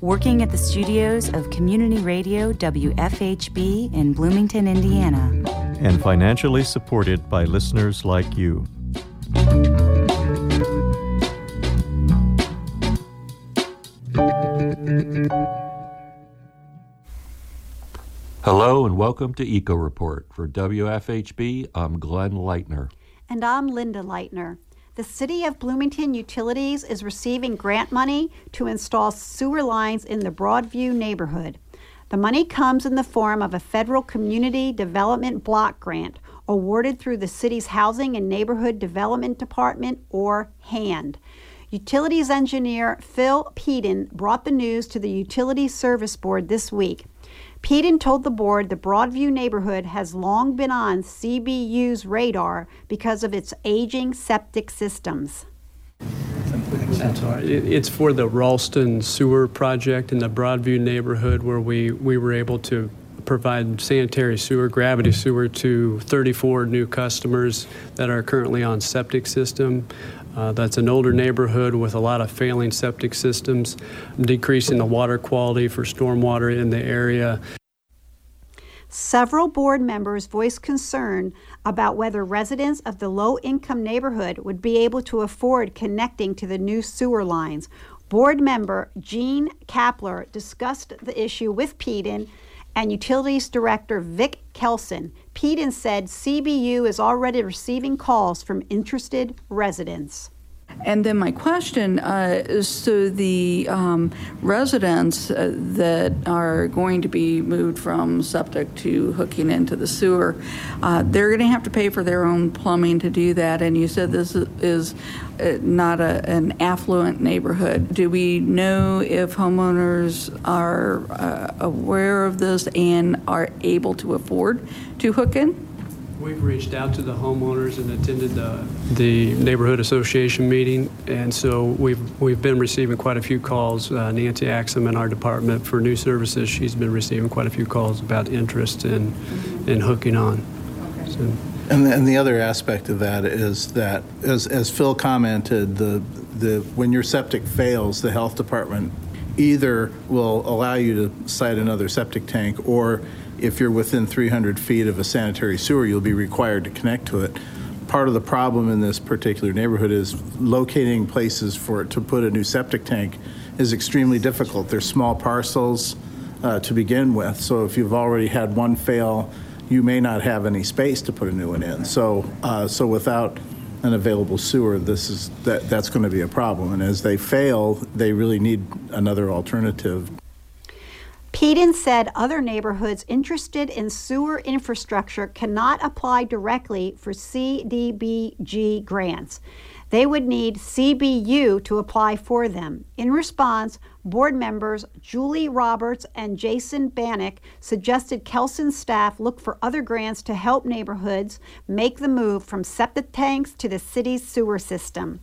working at the studios of Community Radio WFHB in Bloomington, Indiana, and financially supported by listeners like you. Hello and welcome to Eco Report. For WFHB, I'm Glenn Leitner. And I'm Linda Leitner. The City of Bloomington Utilities is receiving grant money to install sewer lines in the Broadview neighborhood. The money comes in the form of a federal community development block grant awarded through the city's Housing and Neighborhood Development Department, or HAND. Utilities engineer Phil Peden brought the news to the Utility Service Board this week. Peden told the board the Broadview neighborhood has long been on CBU's radar because of its aging septic systems. It's for the Ralston Sewer Project in the Broadview neighborhood where we, we were able to provide sanitary sewer, gravity sewer to 34 new customers that are currently on septic system. Uh, that's an older neighborhood with a lot of failing septic systems, decreasing the water quality for stormwater in the area. Several board members voiced concern about whether residents of the low income neighborhood would be able to afford connecting to the new sewer lines. Board member Jean Capler discussed the issue with Peden and Utilities Director Vic Kelson. Peden said CBU is already receiving calls from interested residents. And then my question uh, is so the um, residents uh, that are going to be moved from septic to hooking into the sewer, uh, they're going to have to pay for their own plumbing to do that. And you said this is uh, not a, an affluent neighborhood. Do we know if homeowners are uh, aware of this and are able to afford to hook in? We've reached out to the homeowners and attended the, the neighborhood association meeting, and so we've we've been receiving quite a few calls. Uh, Nancy Axum in our department for new services, she's been receiving quite a few calls about interest in in hooking on. Okay. So. And and the other aspect of that is that, as, as Phil commented, the the when your septic fails, the health department either will allow you to site another septic tank or if you're within 300 feet of a sanitary sewer, you'll be required to connect to it. Part of the problem in this particular neighborhood is locating places for to put a new septic tank is extremely difficult. There's small parcels uh, to begin with, so if you've already had one fail, you may not have any space to put a new one in. So, uh, so without an available sewer, this is that that's going to be a problem. And as they fail, they really need another alternative Peden said other neighborhoods interested in sewer infrastructure cannot apply directly for CDBG grants. They would need CBU to apply for them. In response, board members Julie Roberts and Jason Banach suggested Kelson's staff look for other grants to help neighborhoods make the move from septic tanks to the city's sewer system.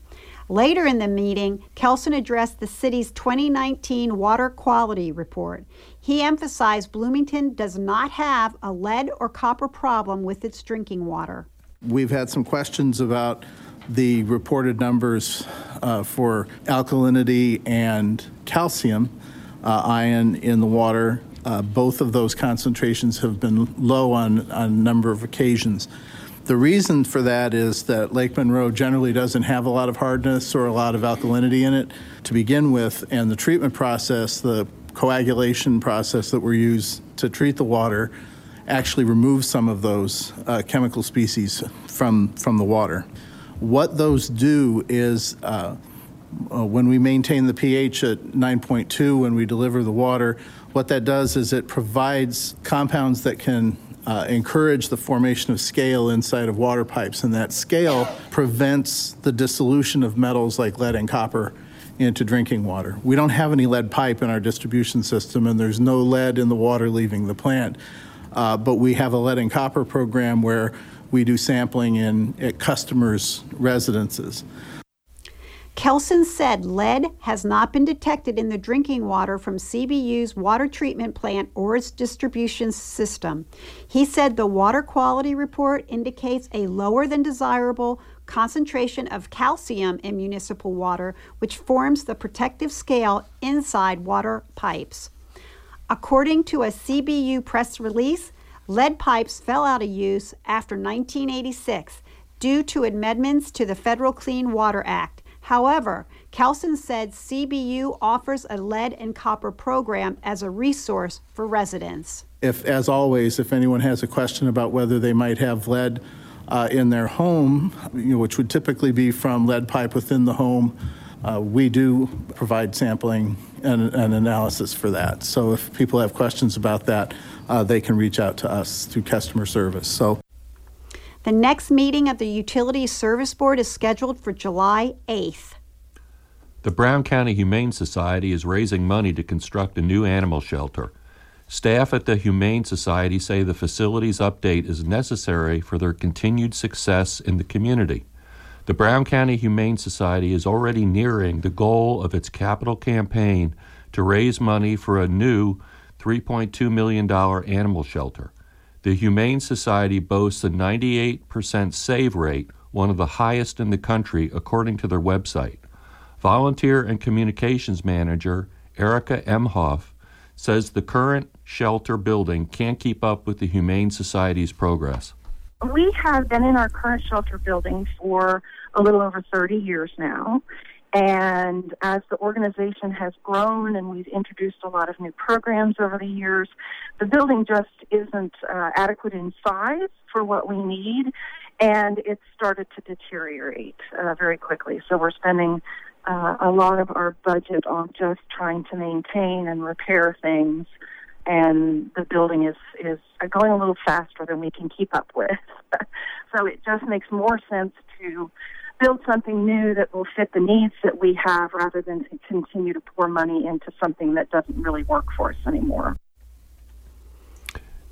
Later in the meeting, Kelson addressed the city's 2019 water quality report. He emphasized Bloomington does not have a lead or copper problem with its drinking water. We've had some questions about the reported numbers uh, for alkalinity and calcium uh, ion in the water. Uh, both of those concentrations have been low on, on a number of occasions. The reason for that is that Lake Monroe generally doesn't have a lot of hardness or a lot of alkalinity in it to begin with, and the treatment process, the coagulation process that we use to treat the water, actually removes some of those uh, chemical species from, from the water. What those do is uh, uh, when we maintain the pH at 9.2 when we deliver the water, what that does is it provides compounds that can uh, encourage the formation of scale inside of water pipes, and that scale prevents the dissolution of metals like lead and copper into drinking water. We don't have any lead pipe in our distribution system, and there's no lead in the water leaving the plant. Uh, but we have a lead and copper program where we do sampling in at customers' residences. Kelson said lead has not been detected in the drinking water from CBU's water treatment plant or its distribution system. He said the water quality report indicates a lower than desirable concentration of calcium in municipal water, which forms the protective scale inside water pipes. According to a CBU press release, lead pipes fell out of use after 1986 due to amendments to the Federal Clean Water Act. However, Kelson said CBU offers a lead and copper program as a resource for residents. If, as always, if anyone has a question about whether they might have lead uh, in their home, you know, which would typically be from lead pipe within the home, uh, we do provide sampling and, and, analysis for that. So if people have questions about that, uh, they can reach out to us through customer service. So. The next meeting of the Utility Service Board is scheduled for July 8th. The Brown County Humane Society is raising money to construct a new animal shelter. Staff at the Humane Society say the facility's update is necessary for their continued success in the community. The Brown County Humane Society is already nearing the goal of its capital campaign to raise money for a new $3.2 million animal shelter. The Humane Society boasts a 98% save rate, one of the highest in the country, according to their website. Volunteer and Communications Manager Erica Emhoff says the current shelter building can't keep up with the Humane Society's progress. We have been in our current shelter building for a little over 30 years now. And as the organization has grown and we've introduced a lot of new programs over the years, the building just isn't uh, adequate in size for what we need, and it's started to deteriorate uh, very quickly. So we're spending uh, a lot of our budget on just trying to maintain and repair things, and the building is is going a little faster than we can keep up with. so it just makes more sense to build something new that will fit the needs that we have rather than to continue to pour money into something that doesn't really work for us anymore.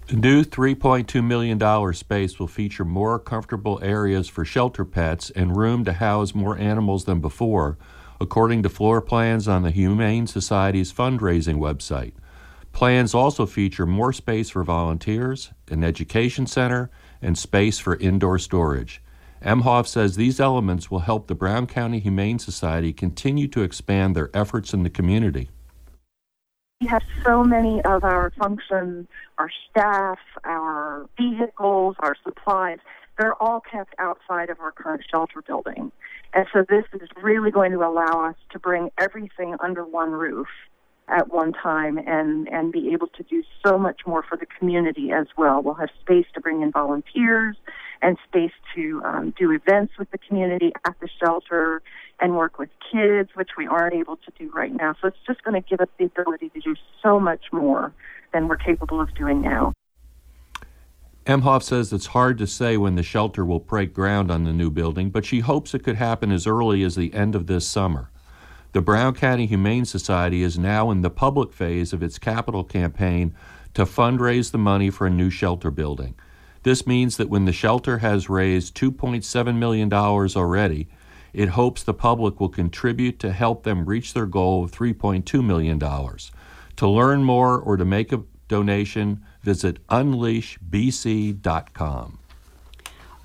The new $3.2 million space will feature more comfortable areas for shelter pets and room to house more animals than before, according to floor plans on the Humane Society's fundraising website. Plans also feature more space for volunteers, an education center, and space for indoor storage. Emhoff says these elements will help the Brown County Humane Society continue to expand their efforts in the community. We have so many of our functions, our staff, our vehicles, our supplies, they're all kept outside of our current shelter building. And so this is really going to allow us to bring everything under one roof at one time and, and be able to do so much more for the community as well. We'll have space to bring in volunteers and space to um, do events with the community at the shelter and work with kids, which we aren't able to do right now. So it's just going to give us the ability to do so much more than we're capable of doing now. Emhoff says it's hard to say when the shelter will break ground on the new building, but she hopes it could happen as early as the end of this summer. The Brown County Humane Society is now in the public phase of its capital campaign to fundraise the money for a new shelter building. This means that when the shelter has raised $2.7 million already, it hopes the public will contribute to help them reach their goal of $3.2 million. To learn more or to make a donation, visit unleashbc.com.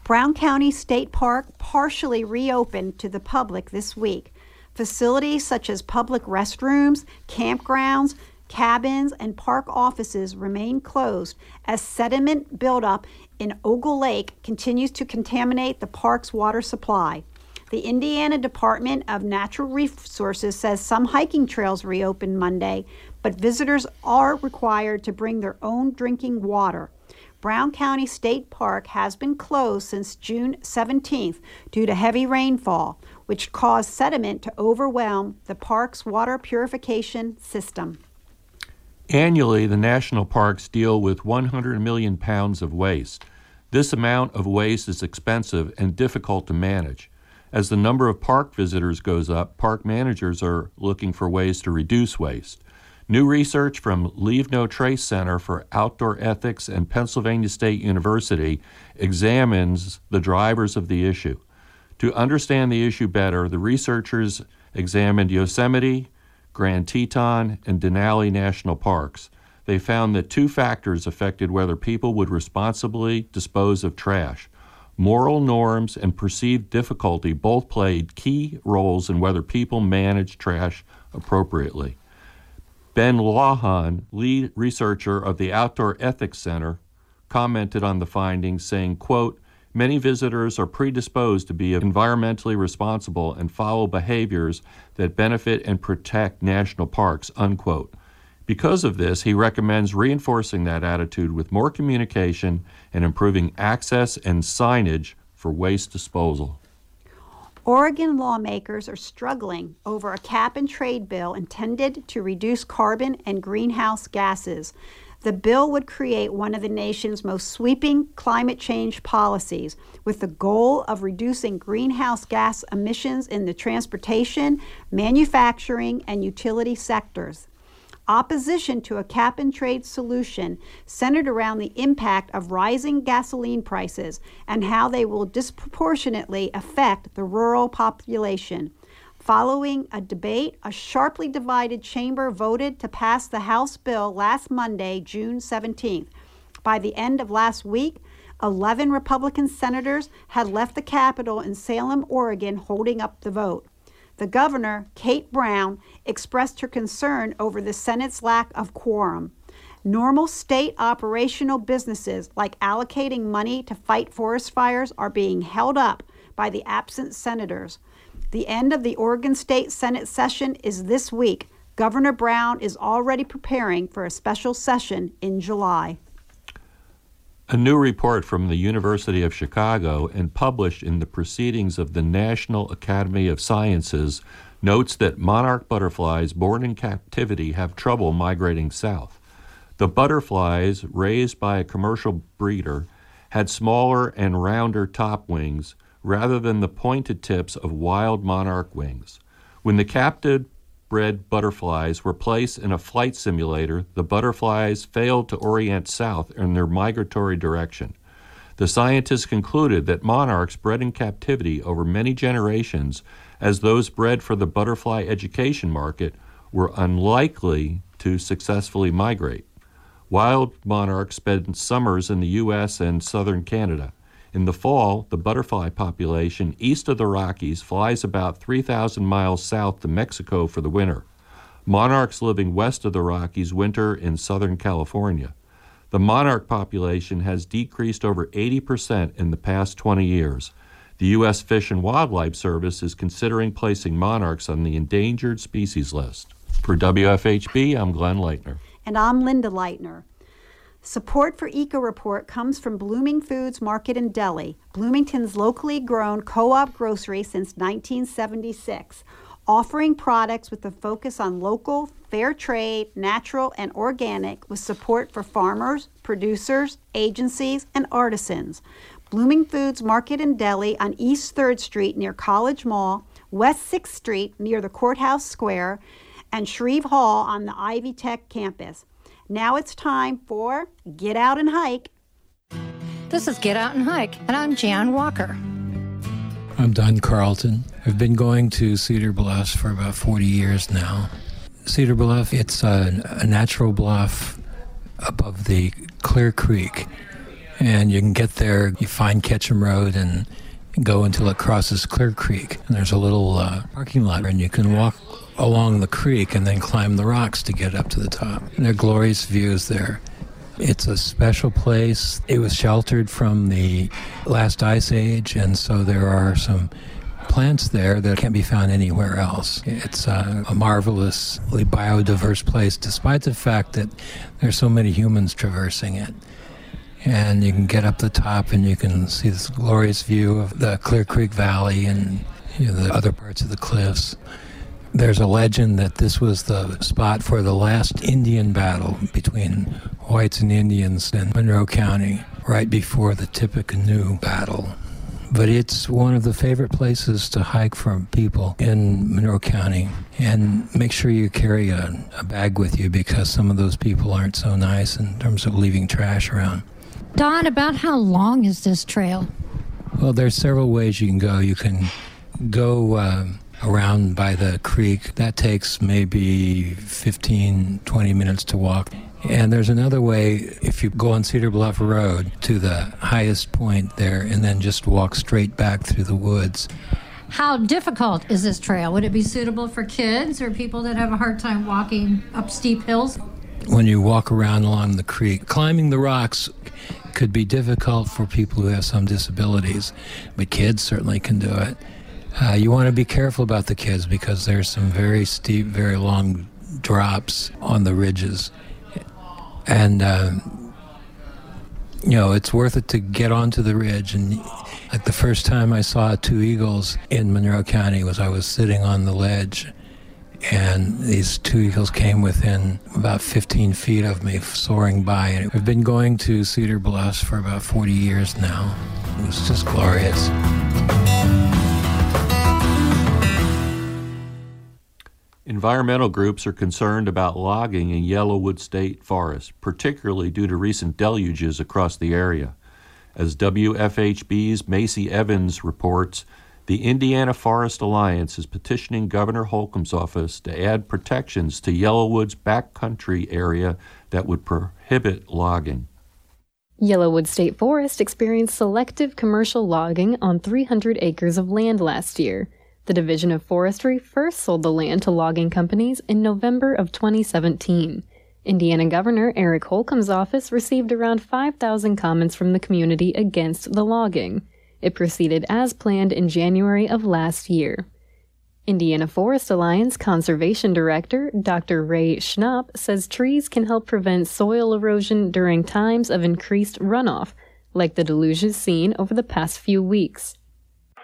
Brown County State Park partially reopened to the public this week. Facilities such as public restrooms, campgrounds, cabins, and park offices remain closed as sediment buildup in Ogle Lake continues to contaminate the park's water supply. The Indiana Department of Natural Resources says some hiking trails reopened Monday, but visitors are required to bring their own drinking water. Brown County State Park has been closed since June 17th due to heavy rainfall, which caused sediment to overwhelm the park's water purification system. Annually, the national parks deal with 100 million pounds of waste. This amount of waste is expensive and difficult to manage. As the number of park visitors goes up, park managers are looking for ways to reduce waste. New research from Leave No Trace Center for Outdoor Ethics and Pennsylvania State University examines the drivers of the issue. To understand the issue better, the researchers examined Yosemite, Grand Teton, and Denali National Parks. They found that two factors affected whether people would responsibly dispose of trash. Moral norms and perceived difficulty both played key roles in whether people manage trash appropriately. Ben Lawhon, lead researcher of the Outdoor Ethics Center, commented on the findings, saying, quote, Many visitors are predisposed to be environmentally responsible and follow behaviors that benefit and protect national parks, unquote. Because of this, he recommends reinforcing that attitude with more communication and improving access and signage for waste disposal. Oregon lawmakers are struggling over a cap and trade bill intended to reduce carbon and greenhouse gases. The bill would create one of the nation's most sweeping climate change policies with the goal of reducing greenhouse gas emissions in the transportation, manufacturing, and utility sectors opposition to a cap and trade solution centered around the impact of rising gasoline prices and how they will disproportionately affect the rural population. Following a debate, a sharply divided chamber voted to pass the House bill last Monday, June 17th. By the end of last week, 11 Republican senators had left the Capitol in Salem, Oregon, holding up the vote. The governor, Kate Brown, expressed her concern over the Senate's lack of quorum. Normal state operational businesses like allocating money to fight forest fires are being held up by the absent senators. The end of the Oregon State Senate session is this week. Governor Brown is already preparing for a special session in July. A new report from the University of Chicago and published in the Proceedings of the National Academy of Sciences notes that monarch butterflies born in captivity have trouble migrating south. The butterflies, raised by a commercial breeder, had smaller and rounder top wings rather than the pointed tips of wild monarch wings. When the captive bred butterflies were placed in a flight simulator, the butterflies failed to orient south in their migratory direction. The scientists concluded that monarchs bred in captivity over many generations, as those bred for the butterfly education market, were unlikely to successfully migrate. Wild monarchs spend summers in the U.S. and southern Canada. In the fall, the butterfly population east of the Rockies flies about 3,000 miles south to Mexico for the winter. Monarchs living west of the Rockies winter in Southern California. The monarch population has decreased over 80% in the past 20 years. The U.S. Fish and Wildlife Service is considering placing monarchs on the endangered species list. For WFHB, I'm Glenn Leitner. And I'm Linda Leitner. Support for Eco Report comes from Blooming Foods Market and Deli, Bloomington's locally grown co op grocery since 1976, offering products with a focus on local, fair trade, natural, and organic with support for farmers, producers, agencies, and artisans. Blooming Foods Market and Deli on East 3rd Street near College Mall, West 6th Street near the Courthouse Square, and Shreve Hall on the Ivy Tech campus. Now it's time for Get Out and Hike. This is Get Out and Hike, and I'm Jan Walker. I'm Don Carlton. I've been going to Cedar Bluffs for about 40 years now. Cedar Bluff, it's a, a natural bluff above the Clear Creek. And you can get there, you find Ketchum Road and go until it crosses Clear Creek. And there's a little uh, parking lot, and you can walk along the creek and then climb the rocks to get up to the top. And there are glorious views there. It's a special place. It was sheltered from the last ice age, and so there are some plants there that can't be found anywhere else. It's a, a marvelously biodiverse place, despite the fact that there's so many humans traversing it. And you can get up the top and you can see this glorious view of the Clear Creek Valley and you know, the other parts of the cliffs. There's a legend that this was the spot for the last Indian battle between whites and Indians in Monroe County, right before the Tippecanoe battle but it's one of the favorite places to hike for people in Monroe County. And make sure you carry a, a, bag with you because some of those people aren't so nice in terms of leaving trash around. Don, about how long is this trail? Well, there's several ways you can go. You can go uh, around by the creek. That takes maybe 15, 20 minutes to walk. And there's another way if you go on Cedar Bluff Road to the highest point there and then just walk straight back through the woods. How difficult is this trail? Would it be suitable for kids or people that have a hard time walking up steep hills? When you walk around along the creek, climbing the rocks could be difficult for people who have some disabilities, but kids certainly can do it. Uh, you want to be careful about the kids because there's some very steep, very long drops on the ridges. And uh, you know it's worth it to get onto the ridge. And like the first time i saw two eagles in monroe county was i was sitting on the ledge and these two eagles came within about 15 feet of me soaring by. And i've been going to cedar bluffs for about 40 years now. It was just glorious Environmental groups are concerned about logging in Yellowwood State Forest, particularly due to recent deluges across the area. As WFHB's Macy Evans reports, the Indiana Forest Alliance is petitioning Governor Holcomb's office to add protections to Yellowwood's backcountry area that would prohibit logging. Yellowwood State Forest experienced selective commercial logging on 300 acres of land last year. The Division of Forestry first sold the land to logging companies in November of 2017. Indiana Governor Eric Holcomb's office received around 5,000 comments from the community against the logging. It proceeded as planned in January of last year. Indiana Forest Alliance Conservation Director Dr. Rae Schnapp says trees can help prevent soil erosion during times of increased runoff, like the deluges seen over the past few weeks.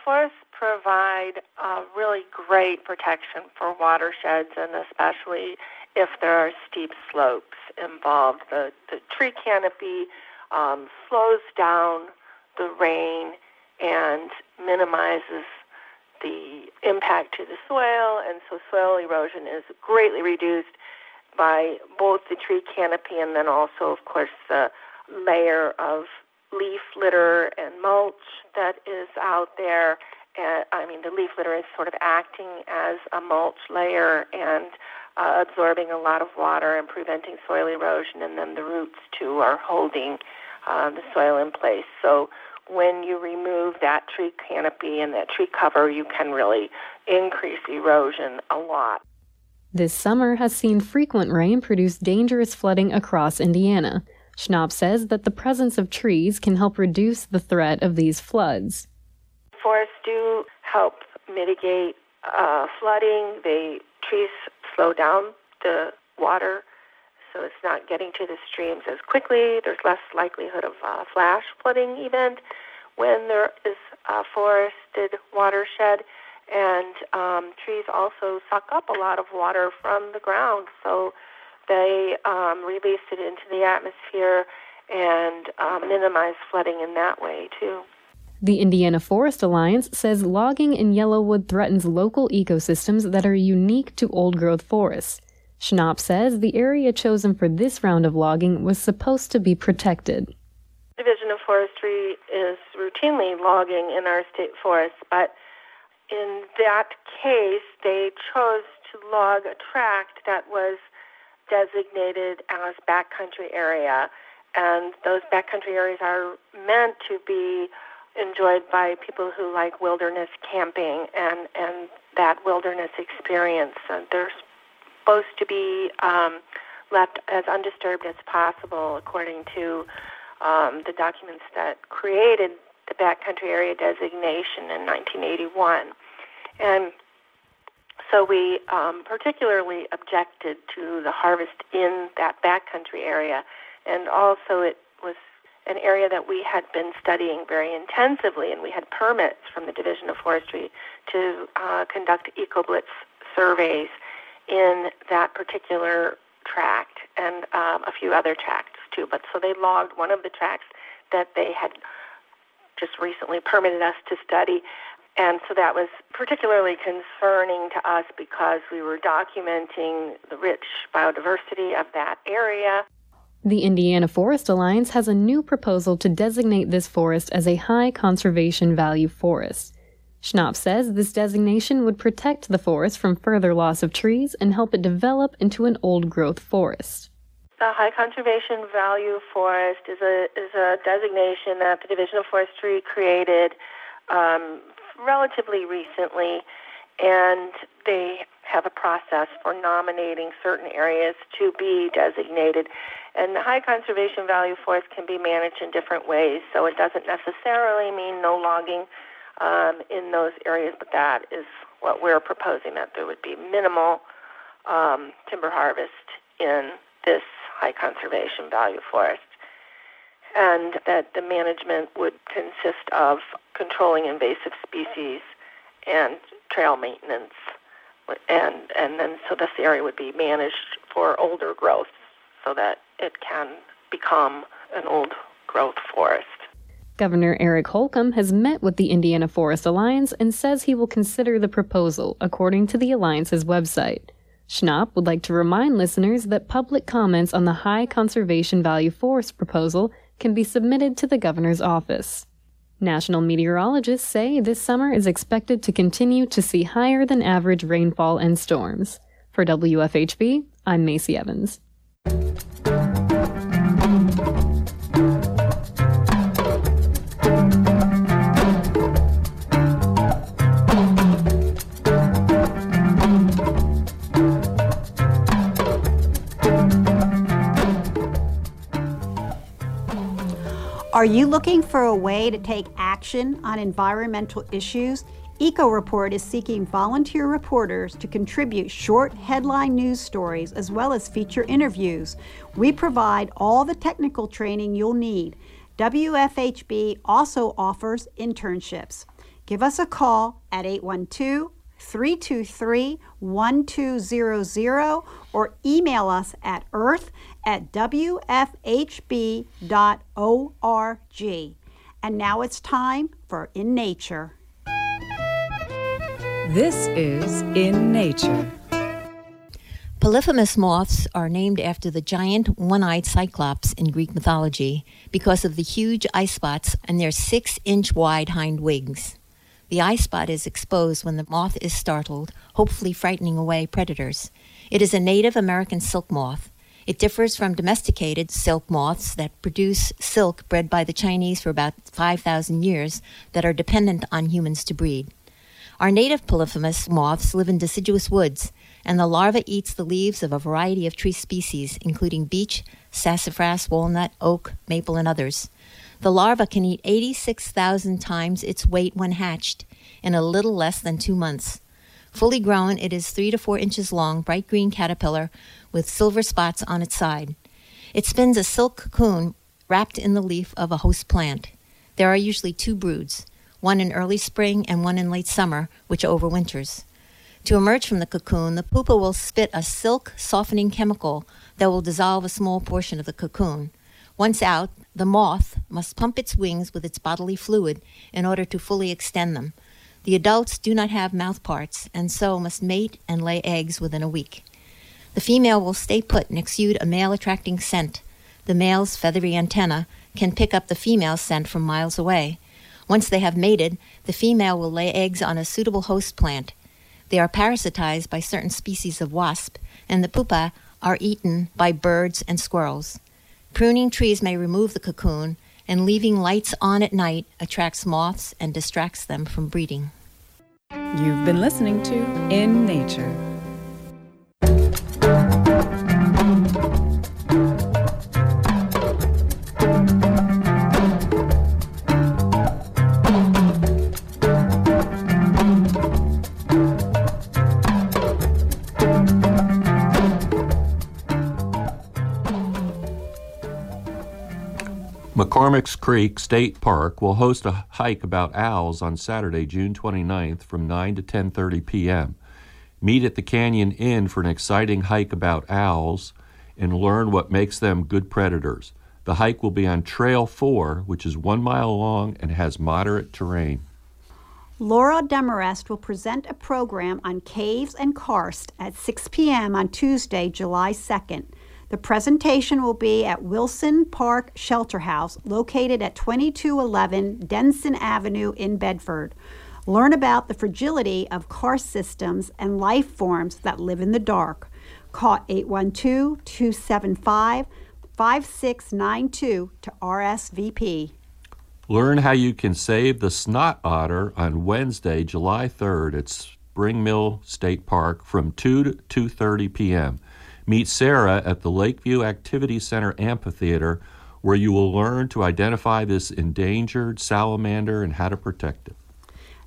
Forest provide uh, really great protection for watersheds and especially if there are steep slopes involved. The, the tree canopy um, slows down the rain and minimizes the impact to the soil, and so soil erosion is greatly reduced by both the tree canopy and then also, of course, the layer of leaf litter and mulch that is out there uh, I mean, the leaf litter is sort of acting as a mulch layer and uh, absorbing a lot of water and preventing soil erosion, and then the roots too are holding uh, the soil in place. So when you remove that tree canopy and that tree cover, you can really increase erosion a lot. This summer has seen frequent rain produce dangerous flooding across Indiana. Schnapp says that the presence of trees can help reduce the threat of these floods forests do help mitigate uh, flooding. They trees slow down the water, so it's not getting to the streams as quickly. There's less likelihood of a flash flooding event when there is a forested watershed. And um, trees also suck up a lot of water from the ground, so they um, release it into the atmosphere and um, minimize flooding in that way too. The Indiana Forest Alliance says logging in Yellowwood threatens local ecosystems that are unique to old growth forests. Schnapp says the area chosen for this round of logging was supposed to be protected. Division of Forestry is routinely logging in our state forests, but in that case, they chose to log a tract that was designated as backcountry area, and those backcountry areas are meant to be enjoyed by people who like wilderness camping and and that wilderness experience. Uh, they're supposed to be um, left as undisturbed as possible, according to um, the documents that created the backcountry area designation in 1981. And so we um, particularly objected to the harvest in that backcountry area, and also it an area that we had been studying very intensively, and we had permits from the Division of Forestry to uh, conduct EcoBlitz surveys in that particular tract and um, a few other tracts too. But so they logged one of the tracts that they had just recently permitted us to study. And so that was particularly concerning to us because we were documenting the rich biodiversity of that area. The Indiana Forest Alliance has a new proposal to designate this forest as a high conservation value forest. Schnapp says this designation would protect the forest from further loss of trees and help it develop into an old growth forest. The high conservation value forest is a is a designation that the Division of Forestry created um, relatively recently, and they have a process for nominating certain areas to be designated. And the high conservation value forest can be managed in different ways, so it doesn't necessarily mean no logging um, in those areas, but that is what we're proposing that there would be minimal um, timber harvest in this high conservation value forest. And that the management would consist of controlling invasive species and trail maintenance. And, and then so this area would be managed for older growth so that it can become an old growth forest. Governor Eric Holcomb has met with the Indiana Forest Alliance and says he will consider the proposal, according to the Alliance's website. Schnapp would like to remind listeners that public comments on the high conservation value forest proposal can be submitted to the governor's office. National meteorologists say this summer is expected to continue to see higher than average rainfall and storms. For WFHB, I'm Macy Evans. Are you looking for a way to take action on environmental issues? Eco Report is seeking volunteer reporters to contribute short headline news stories as well as feature interviews. We provide all the technical training you'll need. WFHB also offers internships. Give us a call at 812 323 1200 or email us at earth at wfhb.org. And now it's time for In Nature. This is In Nature. Polyphemus moths are named after the giant one eyed cyclops in Greek mythology because of the huge eye spots on their six inch wide hind wings. The eye spot is exposed when the moth is startled, hopefully frightening away predators. It is a native American silk moth. It differs from domesticated silk moths that produce silk bred by the Chinese for about 5,000 years that are dependent on humans to breed. Our native polyphemus moths live in deciduous woods, and the larva eats the leaves of a variety of tree species, including beech, sassafras, walnut, oak, maple, and others. The larva can eat 86,000 times its weight when hatched in a little less than two months. Fully grown, it is three to four inches long, bright green caterpillar with silver spots on its side. It spins a silk cocoon wrapped in the leaf of a host plant. There are usually two broods, one in early spring and one in late summer, which overwinters. To emerge from the cocoon, the pupa will spit a silk softening chemical that will dissolve a small portion of the cocoon. Once out, the moth must pump its wings with its bodily fluid in order to fully extend them. The adults do not have mouth parts and so must mate and lay eggs within a week. The female will stay put and exude a male attracting scent. The male's feathery antenna can pick up the female's scent from miles away. Once they have mated, the female will lay eggs on a suitable host plant. They are parasitized by certain species of wasp, and the pupa are eaten by birds and squirrels. Pruning trees may remove the cocoon, and leaving lights on at night attracts moths and distracts them from breeding. You've been listening to In Nature. McCormick's Creek State Park will host a hike about owls on Saturday, June 29th from 9 to 10:30 p.m. Meet at the Canyon Inn for an exciting hike about owls and learn what makes them good predators. The hike will be on Trail 4, which is one mile long and has moderate terrain. Laura Demarest will present a program on caves and karst at 6 p.m. on Tuesday, July 2nd. The presentation will be at Wilson Park Shelter House, located at 2211 Denson Avenue in Bedford. Learn about the fragility of karst systems and life forms that live in the dark. Call 812 275 5692 to RSVP. Learn how you can save the snot otter on Wednesday, July 3rd at Spring Mill State Park from 2 to 2:30 p.m. Meet Sarah at the Lakeview Activity Center Amphitheater where you will learn to identify this endangered salamander and how to protect it.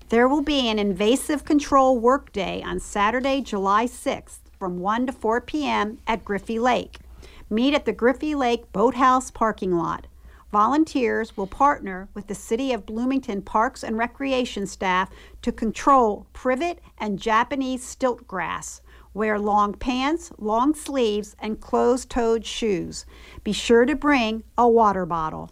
There will be an invasive control workday on Saturday, July 6th from 1 to 4 p.m. at Griffey Lake. Meet at the Griffey Lake Boathouse parking lot. Volunteers will partner with the City of Bloomington Parks and Recreation staff to control privet and Japanese stilt grass. Wear long pants, long sleeves, and closed toed shoes. Be sure to bring a water bottle.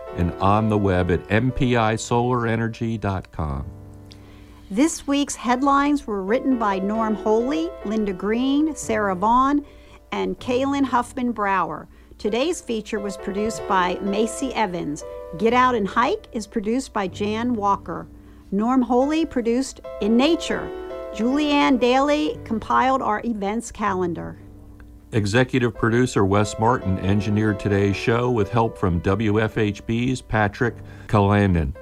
and on the web at mpisolarenergy.com. This week's headlines were written by Norm Holy, Linda Greene, Sarah Vaughan, and Kalynn Huffman Brower. Today's feature was produced by Macy Evans. Get Out and Hike is produced by Jan Walker. Norm Holy produced In Nature. Julianna Dailey compiled our events calendar. Executive producer Wes Martin engineered today's show with help from WFHB's Patrick Callanan.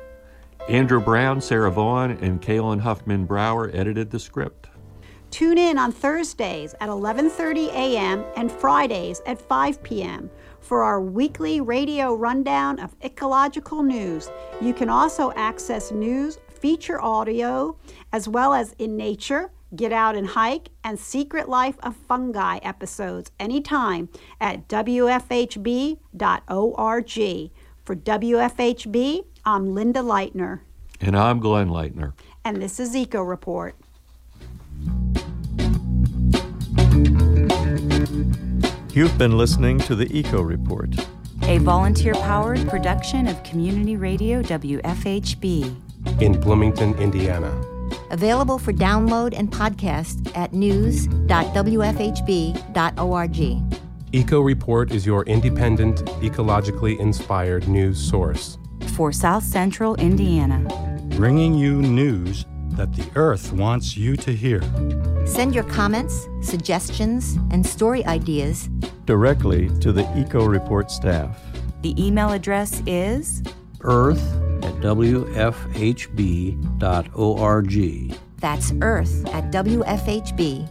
Andrew Brown, Sarah Vaughan, and Kalynn Huffman Brower edited the script. Tune in on Thursdays at 11:30 a.m. and Fridays at 5 p.m. for our weekly radio rundown of ecological news. You can also access news, feature audio, as well as in nature, Get Out and Hike, and Secret Life of Fungi episodes anytime at WFHB.org. For WFHB, I'm Linda Leitner. And I'm Glenn Leitner. And this is Eco Report. You've been listening to the Eco Report, a volunteer powered production of Community Radio WFHB in Bloomington, Indiana. Available for download and podcast at news.wfhb.org. Eco Report is your independent, ecologically inspired news source. For South Central Indiana. Bringing you news that the Earth wants you to hear. Send your comments, suggestions, and story ideas directly to the Eco Report staff. The email address is earth at wfhb.org. That's earth at wfhb.org.